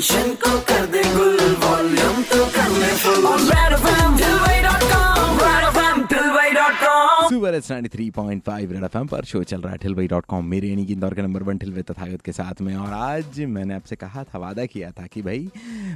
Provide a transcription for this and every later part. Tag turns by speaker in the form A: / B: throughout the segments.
A: Tension को कर दे गुल। दिलवाई.com
B: सुपर एस 93.5 रेड एफएम पर शो चल रहा है ठिलवई डॉट कॉम मेरे यानी कि इंदौर के नंबर वन ठिलवे तथागत के साथ में। और आज मैंने आपसे कहा था वादा किया था कि भाई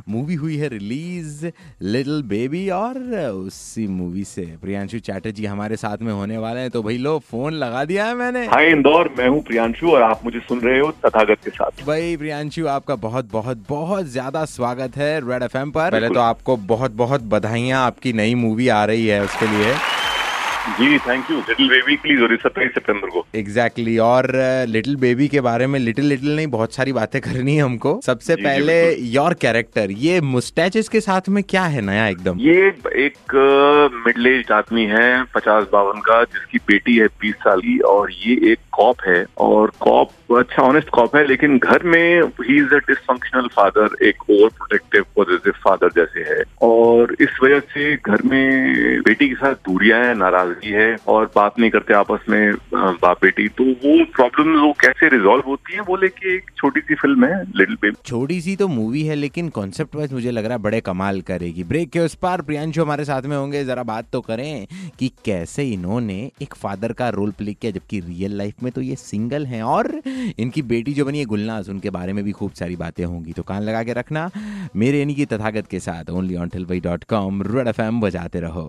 B: मूवी हुई है रिलीज़ लिटिल बेबी और उसी मूवी से प्रियांशु चैटर्जी हमारे साथ में होने वाले हैं। तो भाई लो फ़ोन लगा दिया है मैंने।
C: हाय इंदौर मैं हूँ प्रियांशु और आप मुझे सुन रहे हो तथागत के साथ।
B: भाई प्रियांशु आपका बहुत बहुत बहुत ज़्यादा स्वागत है रेड एफ़ पर। पहले तो आपको बहुत बहुत बधाइयाँ। आपकी नई मूवी आ रही है उसके लिए।
C: जी thank you little baby please और सत्ताईस सितंबर को.
B: Exactly exactly. और लिटिल बेबी के बारे में लिटिल लिटिल नहीं बहुत सारी बातें करनी है हमको. सबसे
C: जी,
B: पहले योर कैरेक्टर ये मुस्टैचेस के साथ में क्या है नया एकदम?
C: ये एक मिडिल एज आदमी है पचास बावन का जिसकी बेटी है बीस साल की और ये एक कॉप है और कॉप अच्छा ऑनेस्ट कॉप है, लेकिन घर में ही इज़ अ डिसफंक्शनल फादर एक ओवर प्रोटेक्टिव पॉजिटिव फादर जैसे है। और इस वजह से घर में बेटी के साथ दूरियाँ है, नाराज़गी है और बात नहीं करते आपस में बाप बेटी। तो वो प्रॉब्लम वो कैसे रिजोल्व होती है, वो लेके एक छोटी सी फ़िल्म है लिटिल बेबी
B: छोटी सी तो मूवी है, लेकिन कॉन्सेप्ट वाइज मुझे लग रहा है बड़े कमाल करेगी। ब्रेक के उस पार प्रियांशु हमारे साथ में होंगे, जरा बात तो करें कि कैसे इन्होंने एक फादर का रोल प्ले किया, जबकि रियल लाइफ में तो ये सिंगल हैं और इनकी बेटी जो बनी है गुलनाज, उनके बारे में भी खूब सारी बातें होंगी तो कान लगा के रखना। मेरे इनकी तथागत के साथ only on till dot com red F M बजाते रहो।